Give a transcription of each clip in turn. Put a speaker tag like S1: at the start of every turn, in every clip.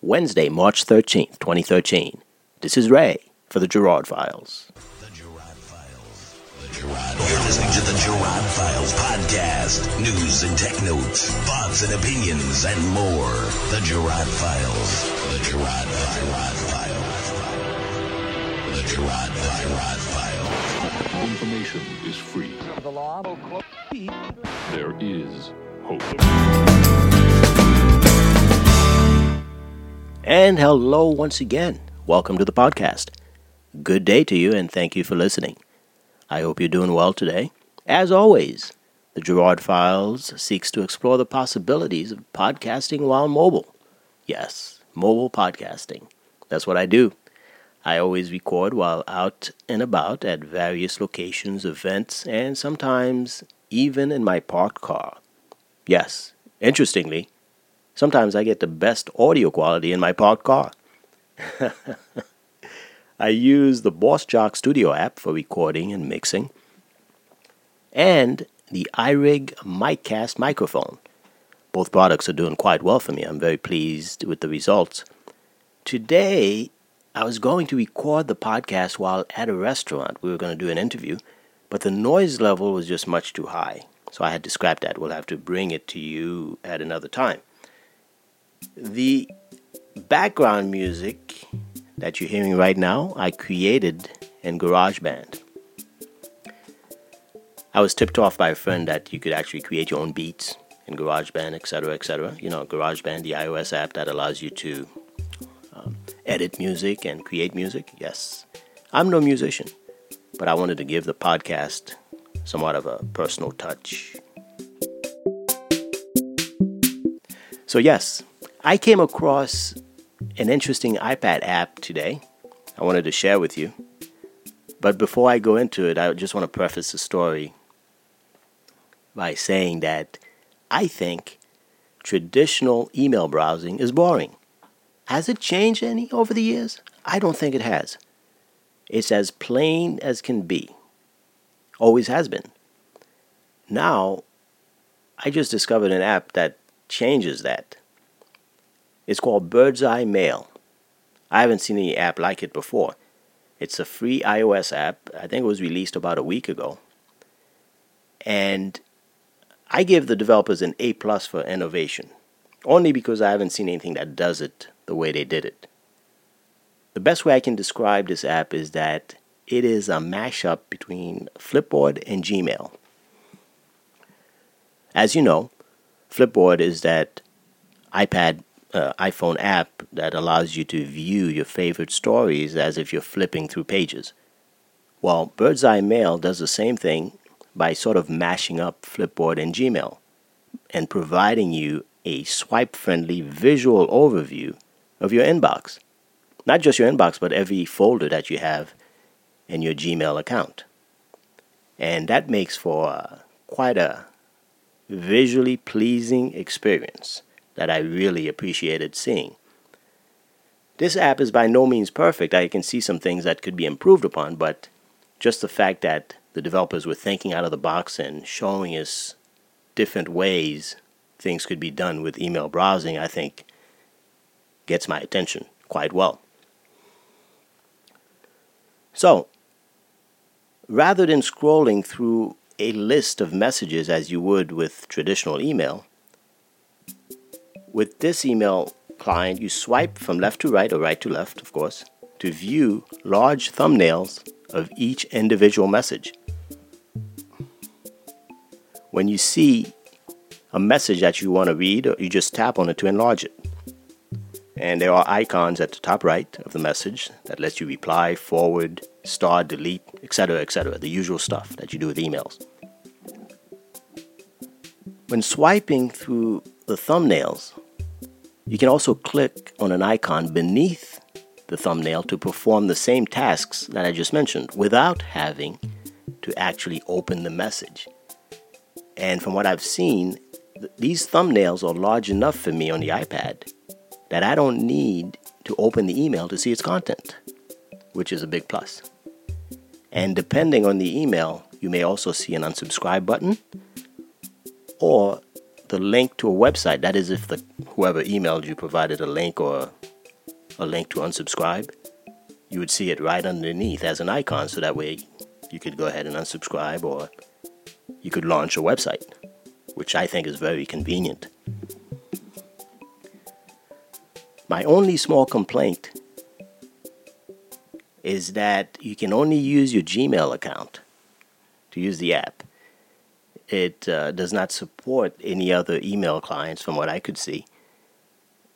S1: Wednesday, March 13th, 2013. This is Ray for the Gerard Files.
S2: The Gerard Files. The Gerard. You're listening to the Gerard Files podcast. News and tech notes, thoughts and opinions, and more. The Gerard Files. The Gerard, the Gerard Files. The Gerard, the Gerard Files.
S3: Information is free.
S4: The law.
S3: There is hope.
S1: And hello once again. Welcome to the podcast. Good day to you, and thank you for listening. I hope you're doing well today. As always, the Gerard Files seeks to explore the possibilities of podcasting while mobile. Yes, mobile podcasting. That's what I do. I always record while out and about at various locations, events, and sometimes even in my parked car. Yes, interestingly, sometimes I get the best audio quality in my parked car. I use the BossJock Studio app for recording and mixing, and the iRig MicCast microphone. Both products are doing quite well for me. I'm very pleased with the results. Today, I was going to record the podcast while at a restaurant. We were going to do an interview, but the noise level was just much too high. So I had to scrap that. We'll have to bring it to you at another time. The background music that you're hearing right now, I created in GarageBand. I was tipped off by a friend that you could actually create your own beats in GarageBand, etc., etc. You know, GarageBand, the iOS app that allows you to um, edit music and create music. Yes, I'm no musician, but I wanted to give the podcast somewhat of a personal touch. So, yes, I came across an interesting iPad app today I wanted to share with you. But before I go into it, I just want to preface the story by saying that I think traditional email browsing is boring. Has it changed any over the years? I don't think it has. It's as plain as can be. Always has been. Now, I just discovered an app that changes that. It's called Birdseye Mail. I haven't seen any app like it before. It's a free iOS app. I think it was released about a week ago. And I give the developers an A plus for innovation, only because I haven't seen anything that does it the way they did it. The best way I can describe this app is that it is a mashup between Flipboard and Gmail. As you know, Flipboard is that iPad uh, iPhone app that allows you to view your favorite stories as if you're flipping through pages. Well, Birdseye Mail does the same thing by sort of mashing up Flipboard and Gmail and providing you a swipe friendly visual overview of your inbox. Not just your inbox, but every folder that you have in your Gmail account. And that makes for uh, quite a visually pleasing experience that I really appreciated seeing. This app is by no means perfect. I can see some things that could be improved upon, but just the fact that the developers were thinking out of the box and showing us different ways things could be done with email browsing, I think gets my attention quite well. So, rather than scrolling through a list of messages as you would with traditional email, with this email client, you swipe from left to right or right to left, of course, to view large thumbnails of each individual message. When you see a message that you want to read, uh, you just tap on it to enlarge it. And there are icons at the top right of the message that lets you reply, forward, start, delete, etc., etc., the usual stuff that you do with emails. When swiping through the thumbnails, you can also click on an icon beneath the thumbnail to perform the same tasks that I just mentioned without having to actually open the message. And from what I've seen, th- these thumbnails are large enough for me on the iPad that I don't need to open the email to see its content, which is a big plus. And depending on the email, you may also see an unsubscribe button or the link to a website. That is, if the whoever emailed you provided a link or a link to unsubscribe, you would see it right underneath as an icon. So that way, you could go ahead and unsubscribe, or you could launch a website, which I think is very convenient. My only small complaint is that you can only use your Gmail account to use the app. It uh, does not support any other email clients from what I could see.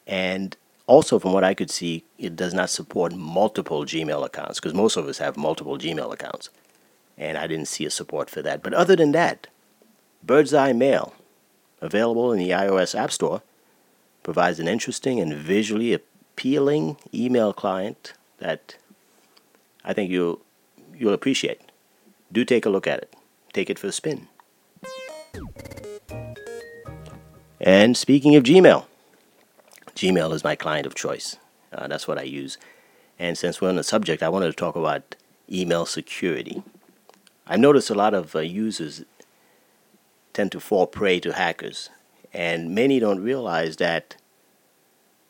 S1: And also, from what I could see, it does not support multiple Gmail accounts because most of us have multiple Gmail accounts. And I didn't see a support for that. But other than that, Birdseye Mail, available in the iOS App Store, provides an interesting and visually appealing email client that I think you'll you'll appreciate. Do take a look at it. Take it for a spin. And speaking of Gmail, Gmail is my client of choice. Uh, that's what I use. And since we're on the subject, I wanted to talk about email security. I've noticed a lot of uh, users tend to fall prey to hackers, and many don't realize that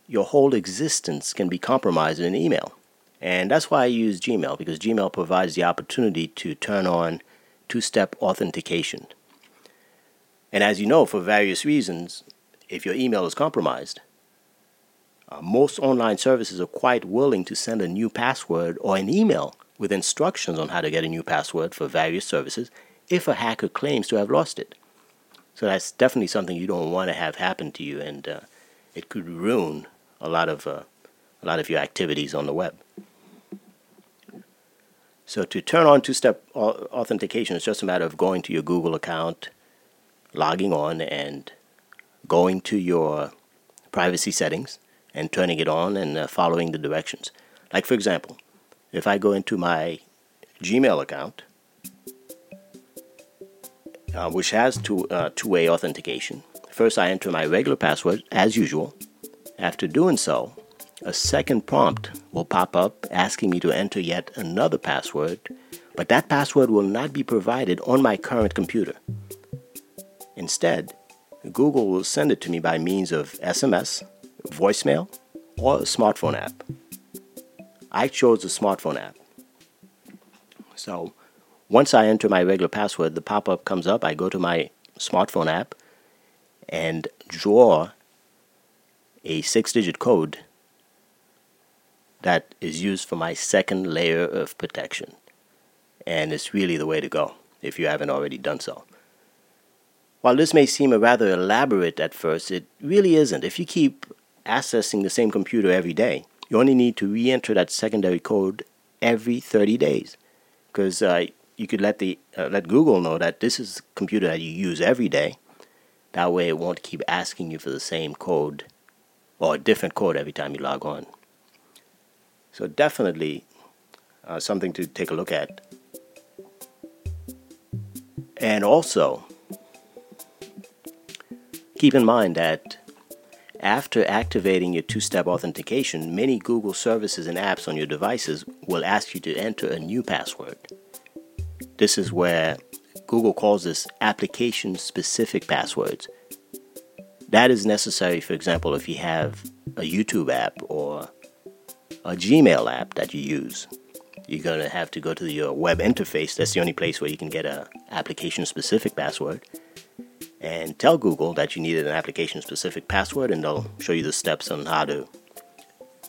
S1: your whole existence can be compromised in an email. And that's why I use Gmail, because Gmail provides the opportunity to turn on two step authentication. And as you know, for various reasons, if your email is compromised, uh, most online services are quite willing to send a new password or an email with instructions on how to get a new password for various services if a hacker claims to have lost it. So that's definitely something you don't want to have happen to you, and uh, it could ruin a lot of uh, a lot of your activities on the web. So to turn on two-step authentication, it's just a matter of going to your Google account, logging on, and going to your privacy settings and turning it on and uh, following the directions. Like for example, if I go into my Gmail account, uh, which has two, uh, two-way authentication, first I enter my regular password as usual. After doing so, a second prompt will pop up asking me to enter yet another password, but that password will not be provided on my current computer. Instead, Google will send it to me by means of SMS, voicemail, or a smartphone app. I chose the smartphone app. So, once I enter my regular password, the pop up comes up. I go to my smartphone app and draw a six digit code that is used for my second layer of protection. And it's really the way to go if you haven't already done so. While this may seem rather elaborate at first, it really isn't. If you keep accessing the same computer every day, you only need to re enter that secondary code every 30 days. Because uh, you could let, the, uh, let Google know that this is a computer that you use every day. That way, it won't keep asking you for the same code or a different code every time you log on. So definitely uh, something to take a look at. And also, keep in mind that after activating your two step authentication, many Google services and apps on your devices will ask you to enter a new password. This is where Google calls this application specific passwords. That is necessary, for example, if you have a YouTube app or a Gmail app that you use. You're going to have to go to your web interface. That's the only place where you can get a application specific password. And tell Google that you needed an application specific password, and they'll show you the steps on how to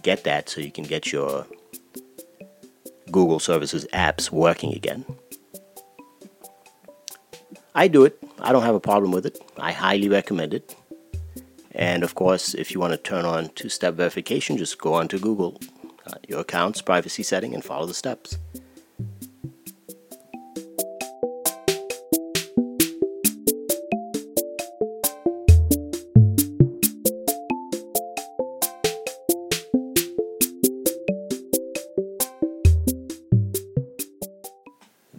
S1: get that so you can get your Google Services apps working again. I do it. I don't have a problem with it. I highly recommend it. And of course, if you want to turn on two step verification, just go onto Google uh, your account's privacy setting and follow the steps.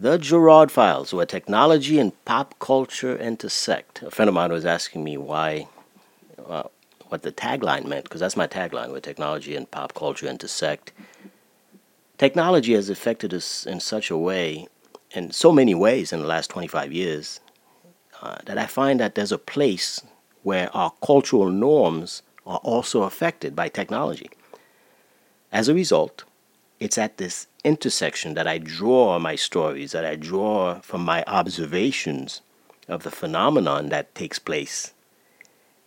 S1: The Gerard Files, where technology and pop culture intersect. A friend of mine was asking me why, uh, what the tagline meant, because that's my tagline, where technology and pop culture intersect. Technology has affected us in such a way, in so many ways in the last 25 years, uh, that I find that there's a place where our cultural norms are also affected by technology. As a result, it's at this intersection that I draw my stories, that I draw from my observations of the phenomenon that takes place,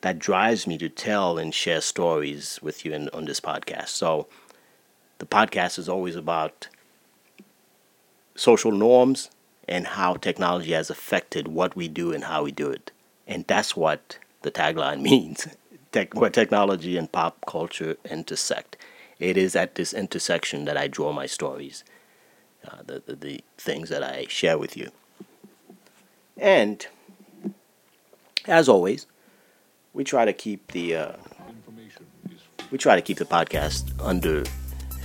S1: that drives me to tell and share stories with you in, on this podcast. So, the podcast is always about social norms and how technology has affected what we do and how we do it. And that's what the tagline means Tech, where technology and pop culture intersect. It is at this intersection that I draw my stories, uh, the, the, the things that I share with you. And as always, we try to keep the uh, we try to keep the podcast under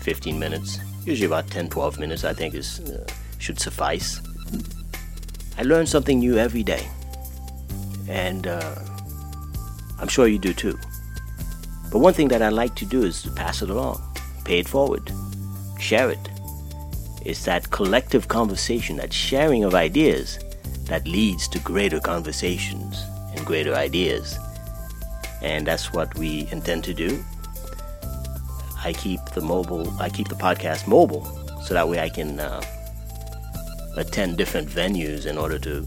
S1: 15 minutes, usually about 10, 12 minutes. I think is uh, should suffice. I learn something new every day, and uh, I'm sure you do too. But one thing that I like to do is to pass it along, pay it forward, share it. It's that collective conversation, that sharing of ideas that leads to greater conversations and greater ideas. And that's what we intend to do. I keep the mobile, I keep the podcast mobile so that way I can uh, attend different venues in order to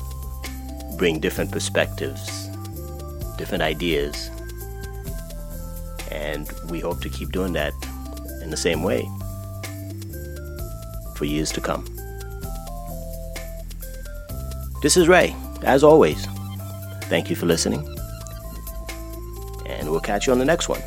S1: bring different perspectives, different ideas. And we hope to keep doing that in the same way for years to come. This is Ray, as always. Thank you for listening, and we'll catch you on the next one.